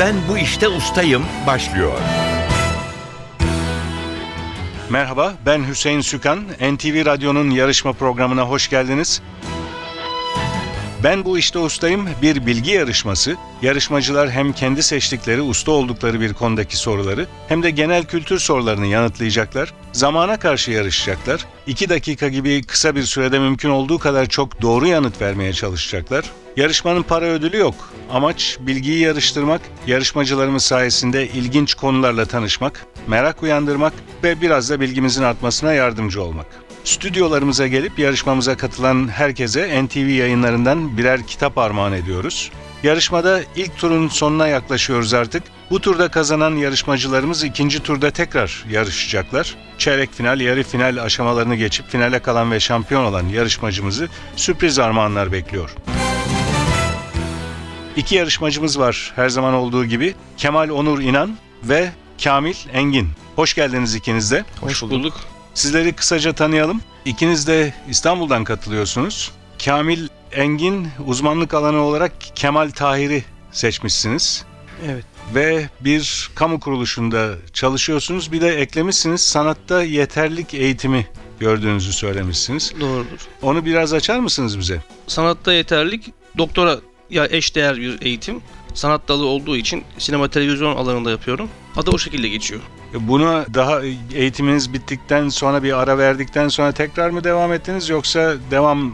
Ben bu işte ustayım başlıyor. Merhaba, ben Hüseyin Sükan. NTV Radyo'nun yarışma programına hoş geldiniz. Ben bu işte ustayım bir bilgi yarışması. Yarışmacılar hem kendi seçtikleri, usta oldukları bir konudaki soruları hem de genel kültür sorularını yanıtlayacaklar. Zamana karşı yarışacaklar. 2 dakika gibi kısa bir sürede mümkün olduğu kadar çok doğru yanıt vermeye çalışacaklar. Yarışmanın para ödülü yok. Amaç bilgiyi yarıştırmak, yarışmacılarımız sayesinde ilginç konularla tanışmak, merak uyandırmak ve biraz da bilgimizin artmasına yardımcı olmak. Stüdyolarımıza gelip yarışmamıza katılan herkese NTV yayınlarından birer kitap armağan ediyoruz. Yarışmada ilk turun sonuna yaklaşıyoruz artık. Bu turda kazanan yarışmacılarımız ikinci turda tekrar yarışacaklar. Çeyrek final, yarı final aşamalarını geçip finale kalan ve şampiyon olan yarışmacımızı sürpriz armağanlar bekliyor. İki yarışmacımız var her zaman olduğu gibi. Kemal Onur İnan ve Kamil Engin. Hoş geldiniz ikiniz de. Hoş bulduk. Sizleri kısaca tanıyalım. İkiniz de İstanbul'dan katılıyorsunuz. Kamil Engin uzmanlık alanı olarak Kemal Tahir'i seçmişsiniz. Evet. Ve bir kamu kuruluşunda çalışıyorsunuz. Bir de eklemişsiniz sanatta yeterlik eğitimi gördüğünüzü söylemişsiniz. Doğrudur. Onu biraz açar mısınız bize? Sanatta yeterlik doktora ya eşdeğer bir eğitim. Sanat dalı olduğu için sinema televizyon alanında yapıyorum. Adı o şekilde geçiyor. Buna daha eğitiminiz bittikten sonra bir ara verdikten sonra tekrar mı devam ettiniz yoksa devam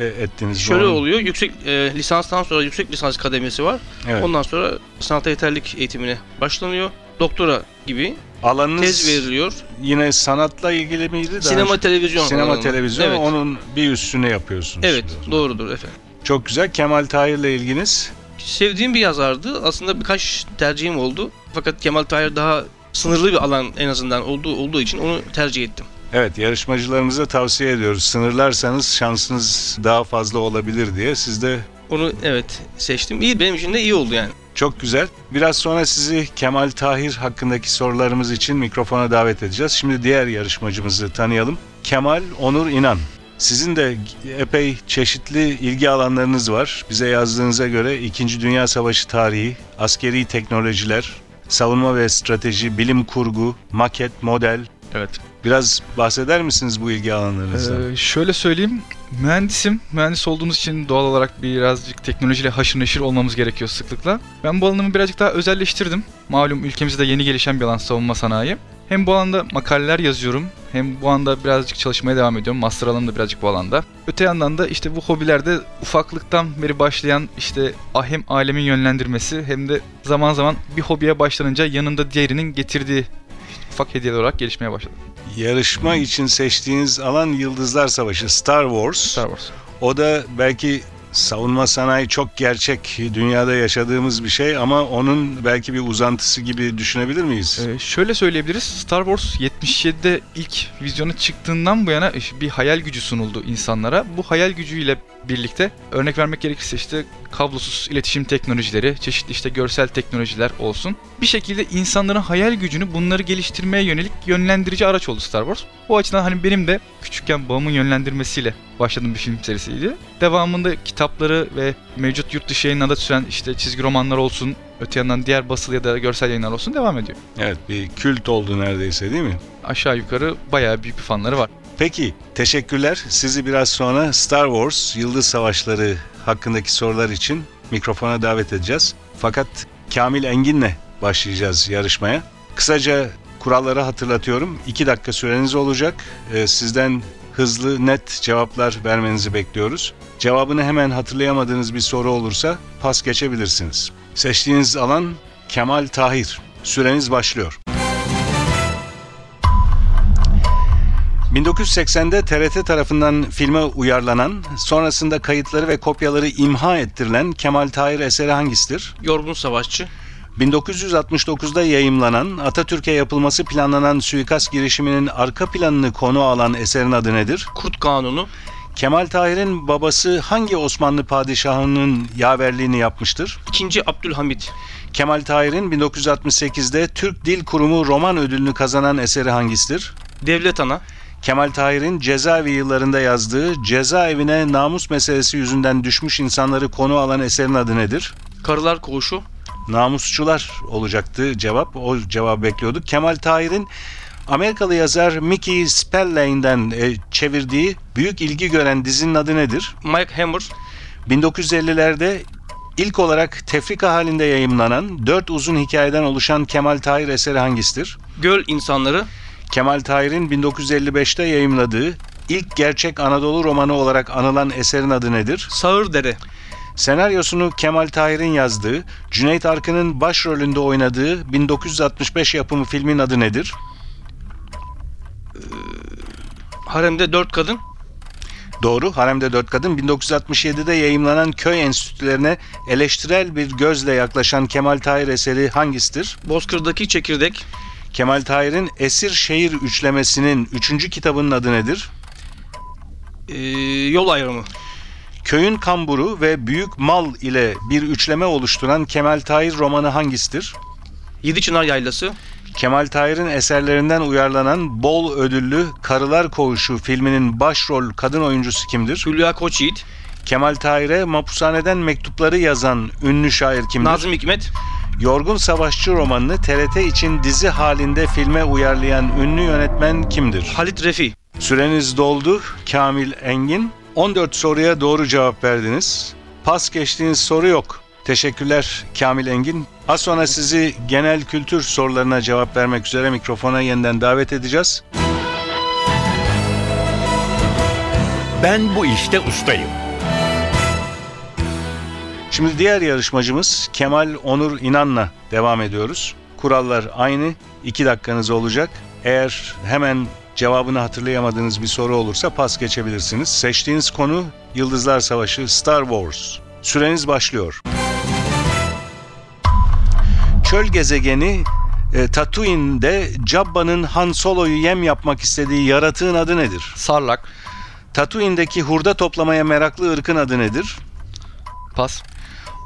e, ettiniz? mi? Şöyle Onu- oluyor. Yüksek e, lisanstan sonra yüksek lisans kademesi var. Evet. Ondan sonra sanatta yeterlik eğitimine başlanıyor. Doktora gibi Alanınız tez veriliyor. yine sanatla ilgili miydi? Daha Sinema önce? televizyon Sinema alanında. televizyon Evet. onun bir üstüne yapıyorsunuz. Evet, şimdi. doğrudur efendim. Çok güzel. Kemal Tahir'le ilginiz. Sevdiğim bir yazardı. Aslında birkaç tercihim oldu. Fakat Kemal Tahir daha sınırlı bir alan en azından olduğu olduğu için onu tercih ettim. Evet yarışmacılarımıza tavsiye ediyoruz. Sınırlarsanız şansınız daha fazla olabilir diye. Siz de Onu evet seçtim. İyi benim için de iyi oldu yani. çok güzel. Biraz sonra sizi Kemal Tahir hakkındaki sorularımız için mikrofona davet edeceğiz. Şimdi diğer yarışmacımızı tanıyalım. Kemal Onur İnan. Sizin de epey çeşitli ilgi alanlarınız var. Bize yazdığınıza göre 2. Dünya Savaşı tarihi, askeri teknolojiler, savunma ve strateji, bilim kurgu, maket, model. Evet. Biraz bahseder misiniz bu ilgi alanlarınızdan? Ee, şöyle söyleyeyim. Mühendisim. Mühendis olduğumuz için doğal olarak birazcık teknolojiyle haşır neşir olmamız gerekiyor sıklıkla. Ben bu alanımı birazcık daha özelleştirdim. Malum ülkemizde yeni gelişen bir alan savunma sanayi. Hem bu alanda makaleler yazıyorum hem bu anda birazcık çalışmaya devam ediyorum. Master alanım da birazcık bu alanda. Öte yandan da işte bu hobilerde ufaklıktan beri başlayan işte hem alemin yönlendirmesi hem de zaman zaman bir hobiye başlanınca yanında diğerinin getirdiği ufak hediyeler olarak gelişmeye başladı. Yarışma için seçtiğiniz alan Yıldızlar Savaşı, Star Wars. Star Wars. O da belki savunma sanayi çok gerçek dünyada yaşadığımız bir şey ama onun belki bir uzantısı gibi düşünebilir miyiz? Ee, şöyle söyleyebiliriz. Star Wars 77'de ilk vizyona çıktığından bu yana bir hayal gücü sunuldu insanlara. Bu hayal gücüyle birlikte örnek vermek gerekirse işte kablosuz iletişim teknolojileri, çeşitli işte görsel teknolojiler olsun. Bir şekilde insanların hayal gücünü bunları geliştirmeye yönelik yönlendirici araç oldu Star Wars. Bu açıdan hani benim de küçükken babamın yönlendirmesiyle başladığım bir film serisiydi. Devamında kitapları ve mevcut yurt dışı yayınlarda süren işte çizgi romanlar olsun, öte yandan diğer basılı ya da görsel yayınlar olsun devam ediyor. Evet bir kült oldu neredeyse değil mi? Aşağı yukarı bayağı büyük bir fanları var. Peki teşekkürler. Sizi biraz sonra Star Wars Yıldız Savaşları hakkındaki sorular için mikrofona davet edeceğiz. Fakat Kamil Engin'le başlayacağız yarışmaya. Kısaca kuralları hatırlatıyorum. 2 dakika süreniz olacak. Ee, sizden hızlı, net cevaplar vermenizi bekliyoruz. Cevabını hemen hatırlayamadığınız bir soru olursa pas geçebilirsiniz. Seçtiğiniz alan Kemal Tahir. Süreniz başlıyor. 1980'de TRT tarafından filme uyarlanan, sonrasında kayıtları ve kopyaları imha ettirilen Kemal Tahir eseri hangisidir? Yorgun Savaşçı. 1969'da yayımlanan, Atatürk'e yapılması planlanan suikast girişiminin arka planını konu alan eserin adı nedir? Kurt Kanunu. Kemal Tahir'in babası hangi Osmanlı padişahının yaverliğini yapmıştır? 2. Abdülhamit. Kemal Tahir'in 1968'de Türk Dil Kurumu roman ödülünü kazanan eseri hangisidir? Devlet Ana. Kemal Tahir'in cezaevi yıllarında yazdığı cezaevine namus meselesi yüzünden düşmüş insanları konu alan eserin adı nedir? Karılar Koğuşu. Namusçular olacaktı cevap. O cevabı bekliyorduk. Kemal Tahir'in Amerikalı yazar Mickey Spallane'den e, çevirdiği büyük ilgi gören dizinin adı nedir? Mike Hammer, 1950'lerde ilk olarak tefrika halinde yayımlanan dört uzun hikayeden oluşan Kemal Tahir eseri hangisidir? Göl İnsanları, Kemal Tahir'in 1955'te yayımladığı ilk gerçek Anadolu romanı olarak anılan eserin adı nedir? Sağırdere, Senaryosunu Kemal Tahir'in yazdığı, Cüneyt Arkın'ın başrolünde oynadığı 1965 yapımı filmin adı nedir? Haremde Dört Kadın, Doğru, Haremde Dört Kadın 1967'de yayımlanan köy enstitülerine eleştirel bir gözle yaklaşan Kemal Tahir eseri hangisidir? Bozkır'daki Çekirdek, Kemal Tahir'in Esir Şehir üçlemesinin üçüncü kitabının adı nedir? ee, Yol Ayrımı, Köyün kamburu ve büyük mal ile bir üçleme oluşturan Kemal Tahir romanı hangisidir? Yedi Çınar Yaylası, Kemal Tahir'in eserlerinden uyarlanan bol ödüllü Karılar Koğuşu filminin başrol kadın oyuncusu kimdir? Hülya Koçyiğit, Kemal Tahir'e mapushaneden mektupları yazan ünlü şair kimdir? Nazım Hikmet, Yorgun Savaşçı romanını TRT için dizi halinde filme uyarlayan ünlü yönetmen kimdir? Halit Refi, Süreniz doldu Kamil Engin. 14 soruya doğru cevap verdiniz. Pas geçtiğiniz soru yok. Teşekkürler Kamil Engin. Az sonra sizi genel kültür sorularına cevap vermek üzere mikrofona yeniden davet edeceğiz. Ben bu işte ustayım. Şimdi diğer yarışmacımız Kemal Onur İnan'la devam ediyoruz. Kurallar aynı. 2 dakikanız olacak. Eğer hemen cevabını hatırlayamadığınız bir soru olursa pas geçebilirsiniz. Seçtiğiniz konu Yıldızlar Savaşı Star Wars. Süreniz başlıyor. Çöl gezegeni e, Tatooine'de Jabba'nın Han Solo'yu yem yapmak istediği yaratığın adı nedir? Sarlak. Tatooine'deki hurda toplamaya meraklı ırkın adı nedir? Pas.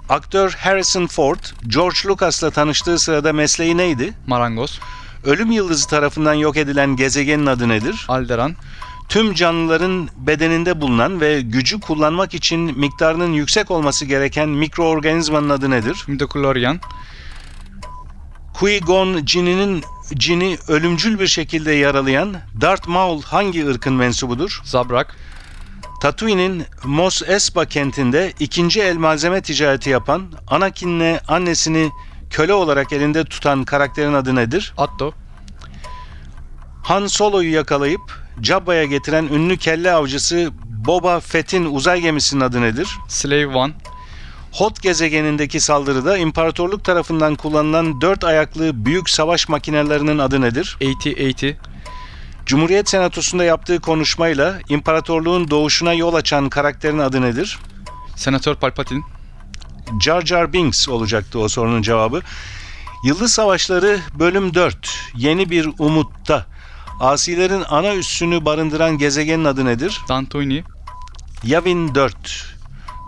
Aktör Harrison Ford, George Lucas'la tanıştığı sırada mesleği neydi? Marangoz. Ölüm yıldızı tarafından yok edilen gezegenin adı nedir? Alderan. Tüm canlıların bedeninde bulunan ve gücü kullanmak için miktarının yüksek olması gereken mikroorganizmanın adı nedir? Midichlorian. Qui-Gon Jinn'in cini ölümcül bir şekilde yaralayan Darth Maul hangi ırkın mensubudur? Zabrak. Tatooine'in Mos Espa kentinde ikinci el malzeme ticareti yapan, Anakin'le annesini köle olarak elinde tutan karakterin adı nedir? Atto. Han Solo'yu yakalayıp Jabba'ya getiren ünlü kelle avcısı Boba Fett'in uzay gemisinin adı nedir? Slave One. Hot gezegenindeki saldırıda imparatorluk tarafından kullanılan dört ayaklı büyük savaş makinelerinin adı nedir? 80-80. Cumhuriyet Senatosu'nda yaptığı konuşmayla imparatorluğun doğuşuna yol açan karakterin adı nedir? Senatör Palpatine. Jar Jar Binks olacaktı o sorunun cevabı. Yıldız Savaşları bölüm 4 Yeni bir Umut'ta Asilerin ana üssünü barındıran gezegenin adı nedir? Dantooine. Yavin 4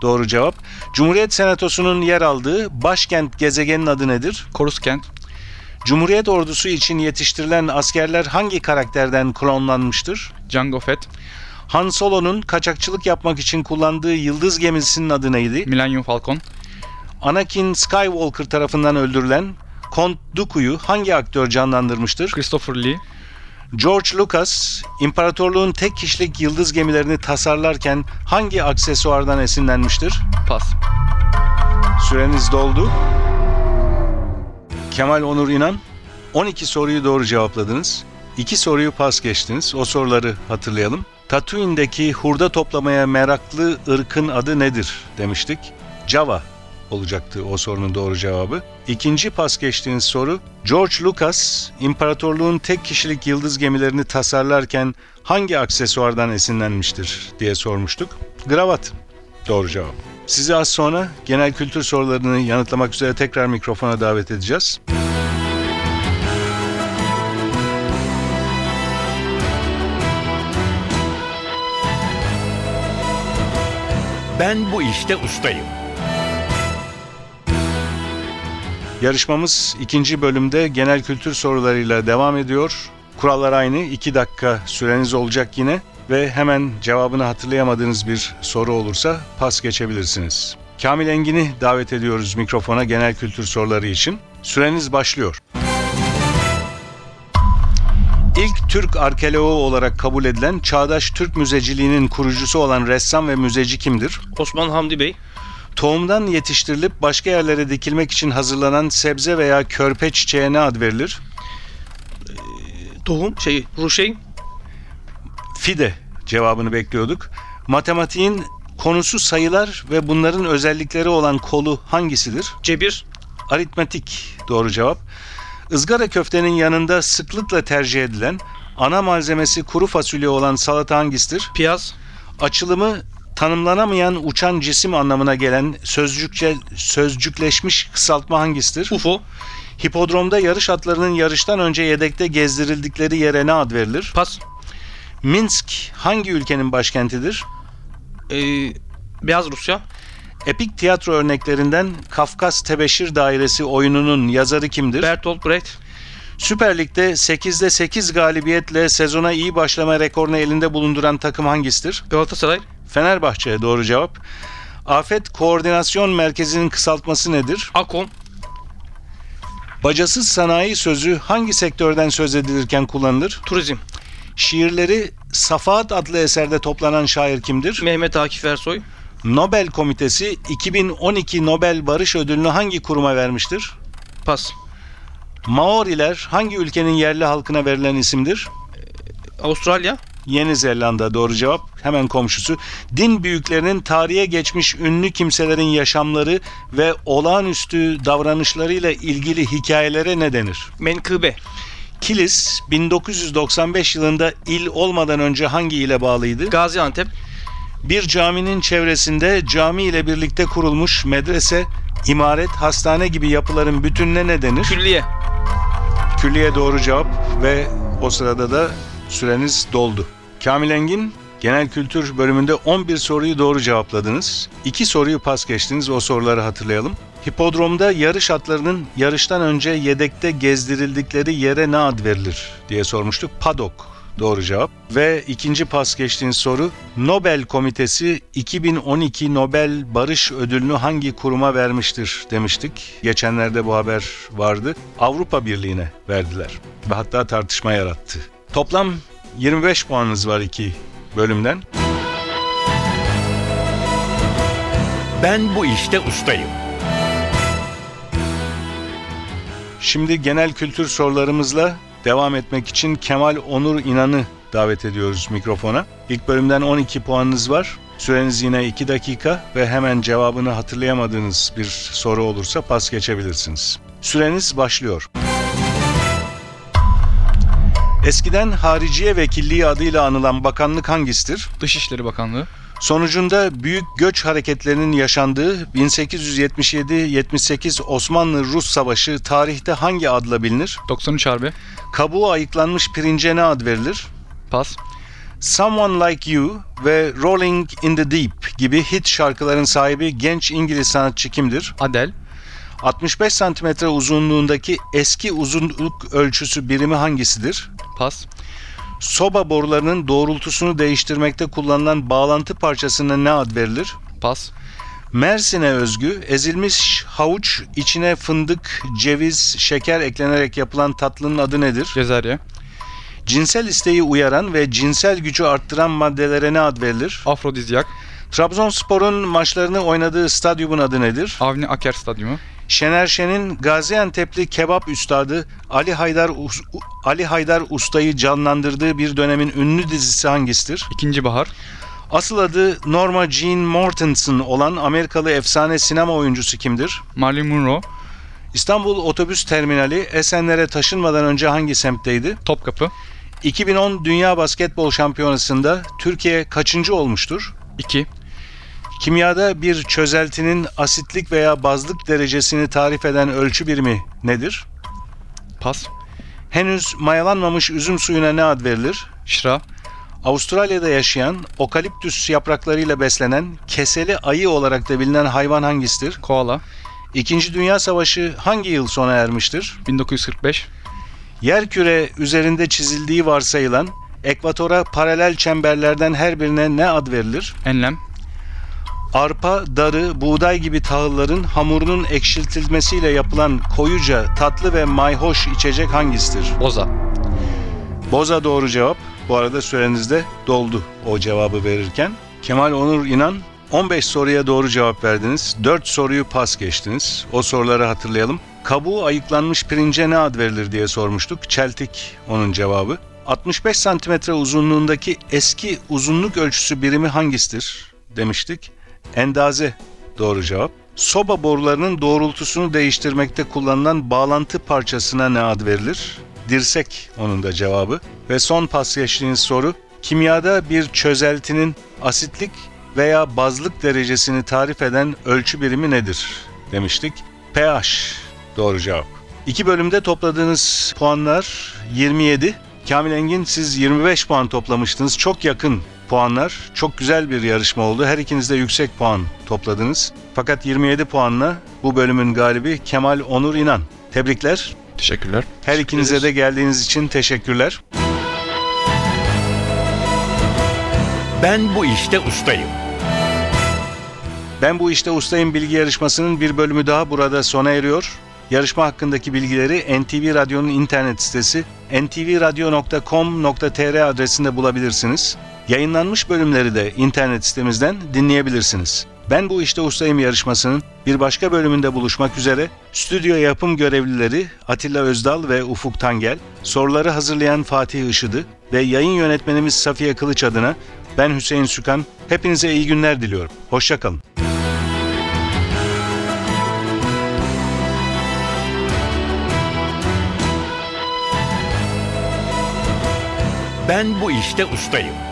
Doğru cevap. Cumhuriyet Senatosu'nun yer aldığı başkent gezegenin adı nedir? Coruscant. Cumhuriyet ordusu için yetiştirilen askerler hangi karakterden klonlanmıştır? Jango Fett. Han Solo'nun kaçakçılık yapmak için kullandığı yıldız gemisinin adı neydi? Millennium Falcon. Anakin Skywalker tarafından öldürülen Count Dooku'yu hangi aktör canlandırmıştır? Christopher Lee. George Lucas, imparatorluğun tek kişilik yıldız gemilerini tasarlarken hangi aksesuardan esinlenmiştir? Pas. Süreniz doldu. Kemal Onur İnan, 12 soruyu doğru cevapladınız. 2 soruyu pas geçtiniz. O soruları hatırlayalım. Tatooine'deki hurda toplamaya meraklı ırkın adı nedir demiştik. Java olacaktı o sorunun doğru cevabı. İkinci pas geçtiğiniz soru George Lucas imparatorluğun tek kişilik yıldız gemilerini tasarlarken hangi aksesuardan esinlenmiştir diye sormuştuk. Gravat doğru cevap. Sizi az sonra genel kültür sorularını yanıtlamak üzere tekrar mikrofona davet edeceğiz. Ben bu işte ustayım. Yarışmamız ikinci bölümde genel kültür sorularıyla devam ediyor. Kurallar aynı. 2 dakika süreniz olacak yine ve hemen cevabını hatırlayamadığınız bir soru olursa pas geçebilirsiniz. Kamil Engin'i davet ediyoruz mikrofona genel kültür soruları için. Süreniz başlıyor. İlk Türk arkeoloğu olarak kabul edilen çağdaş Türk müzeciliğinin kurucusu olan ressam ve müzeci kimdir? Osman Hamdi Bey. Tohumdan yetiştirilip başka yerlere dikilmek için hazırlanan sebze veya körpe çiçeğe ne ad verilir? Tohum. Şey. Ruşey. Fide cevabını bekliyorduk. Matematiğin konusu sayılar ve bunların özellikleri olan kolu hangisidir? Cebir. Aritmetik doğru cevap. Izgara köftenin yanında sıklıkla tercih edilen ana malzemesi kuru fasulye olan salata hangisidir? Piyaz. Açılımı tanımlanamayan uçan cisim anlamına gelen sözcükçe sözcükleşmiş kısaltma hangisidir? UFO. Hipodromda yarış atlarının yarıştan önce yedekte gezdirildikleri yere ne ad verilir? Pas. Minsk hangi ülkenin başkentidir? Ee, Beyaz Rusya. Epik tiyatro örneklerinden Kafkas Tebeşir Dairesi oyununun yazarı kimdir? Bertolt Brecht. Süper Lig'de 8'de 8 galibiyetle sezona iyi başlama rekorunu elinde bulunduran takım hangisidir? Galatasaray. Fenerbahçe doğru cevap. Afet Koordinasyon Merkezi'nin kısaltması nedir? Akom. Bacasız sanayi sözü hangi sektörden söz edilirken kullanılır? Turizm. Şiirleri Safahat adlı eserde toplanan şair kimdir? Mehmet Akif Ersoy. Nobel Komitesi 2012 Nobel Barış Ödülünü hangi kuruma vermiştir? Pas. Maoriler hangi ülkenin yerli halkına verilen isimdir? Avustralya. Yeni Zelanda doğru cevap. Hemen komşusu. Din büyüklerinin tarihe geçmiş ünlü kimselerin yaşamları ve olağanüstü davranışlarıyla ilgili hikayelere ne denir? Menkıbe. Kilis 1995 yılında il olmadan önce hangi ile bağlıydı? Gaziantep. Bir caminin çevresinde cami ile birlikte kurulmuş medrese, imaret, hastane gibi yapıların bütününe ne denir? Külliye. Külliye doğru cevap ve o sırada da süreniz doldu. Kamil Engin genel kültür bölümünde 11 soruyu doğru cevapladınız. 2 soruyu pas geçtiniz o soruları hatırlayalım. Hipodromda yarış atlarının yarıştan önce yedekte gezdirildikleri yere ne ad verilir diye sormuştuk. Padok doğru cevap. Ve ikinci pas geçtiğiniz soru Nobel Komitesi 2012 Nobel Barış Ödülünü hangi kuruma vermiştir demiştik. Geçenlerde bu haber vardı. Avrupa Birliği'ne verdiler ve hatta tartışma yarattı. Toplam 25 puanınız var iki bölümden. Ben bu işte ustayım. Şimdi genel kültür sorularımızla devam etmek için Kemal Onur İnan'ı davet ediyoruz mikrofona. İlk bölümden 12 puanınız var. Süreniz yine 2 dakika ve hemen cevabını hatırlayamadığınız bir soru olursa pas geçebilirsiniz. Süreniz başlıyor. Eskiden Hariciye Vekilliği adıyla anılan bakanlık hangisidir? Dışişleri Bakanlığı. Sonucunda büyük göç hareketlerinin yaşandığı 1877-78 Osmanlı-Rus Savaşı tarihte hangi adla bilinir? 93 Harbi. Kabuğu ayıklanmış pirince ne ad verilir? Pas. Someone Like You ve Rolling in the Deep gibi hit şarkıların sahibi genç İngiliz sanatçı kimdir? Adel. 65 santimetre uzunluğundaki eski uzunluk ölçüsü birimi hangisidir? Pas. Soba borularının doğrultusunu değiştirmekte kullanılan bağlantı parçasına ne ad verilir? Pas. Mersin'e özgü ezilmiş havuç içine fındık, ceviz, şeker eklenerek yapılan tatlının adı nedir? Cezerye. Cinsel isteği uyaran ve cinsel gücü arttıran maddelere ne ad verilir? Afrodizyak. Trabzonspor'un maçlarını oynadığı stadyumun adı nedir? Avni Aker Stadyumu. Şener Şen'in Gaziantep'li kebap üstadı Ali Haydar Us- Ali Haydar Usta'yı canlandırdığı bir dönemin ünlü dizisi hangisidir? İkinci Bahar. Asıl adı Norma Jean Mortensen olan Amerikalı efsane sinema oyuncusu kimdir? Marilyn Monroe. İstanbul Otobüs Terminali Esenler'e taşınmadan önce hangi semtteydi? Topkapı. 2010 Dünya Basketbol Şampiyonası'nda Türkiye kaçıncı olmuştur? 2. Kimyada bir çözeltinin asitlik veya bazlık derecesini tarif eden ölçü birimi nedir? Pas. Henüz mayalanmamış üzüm suyuna ne ad verilir? Şıra. Avustralya'da yaşayan, okaliptüs yapraklarıyla beslenen, keseli ayı olarak da bilinen hayvan hangisidir? Koala. İkinci Dünya Savaşı hangi yıl sona ermiştir? 1945. Yerküre üzerinde çizildiği varsayılan, ekvatora paralel çemberlerden her birine ne ad verilir? Enlem. Arpa, darı, buğday gibi tahılların hamurunun ekşiltilmesiyle yapılan koyuca, tatlı ve mayhoş içecek hangisidir? Boza. Boza doğru cevap. Bu arada sürenizde doldu o cevabı verirken. Kemal Onur İnan 15 soruya doğru cevap verdiniz. 4 soruyu pas geçtiniz. O soruları hatırlayalım. Kabuğu ayıklanmış pirince ne ad verilir diye sormuştuk. Çeltik onun cevabı. 65 santimetre uzunluğundaki eski uzunluk ölçüsü birimi hangisidir demiştik. Endaze doğru cevap. Soba borularının doğrultusunu değiştirmekte kullanılan bağlantı parçasına ne ad verilir? Dirsek onun da cevabı. Ve son pas geçtiğiniz soru. Kimyada bir çözeltinin asitlik veya bazlık derecesini tarif eden ölçü birimi nedir? Demiştik. pH doğru cevap. İki bölümde topladığınız puanlar 27. Kamil Engin siz 25 puan toplamıştınız. Çok yakın puanlar. Çok güzel bir yarışma oldu. Her ikiniz de yüksek puan topladınız. Fakat 27 puanla bu bölümün galibi Kemal Onur İnan. Tebrikler. Teşekkürler. Her ikinize de geldiğiniz için teşekkürler. Ben bu işte ustayım. Ben bu işte ustayım bilgi yarışmasının bir bölümü daha burada sona eriyor. Yarışma hakkındaki bilgileri NTV Radyo'nun internet sitesi ntvradio.com.tr adresinde bulabilirsiniz. Yayınlanmış bölümleri de internet sitemizden dinleyebilirsiniz. Ben bu işte ustayım yarışmasının bir başka bölümünde buluşmak üzere stüdyo yapım görevlileri Atilla Özdal ve Ufuk Tangel, soruları hazırlayan Fatih Işıdı ve yayın yönetmenimiz Safiye Kılıç adına ben Hüseyin Sükan. Hepinize iyi günler diliyorum. Hoşçakalın. Ben bu işte ustayım.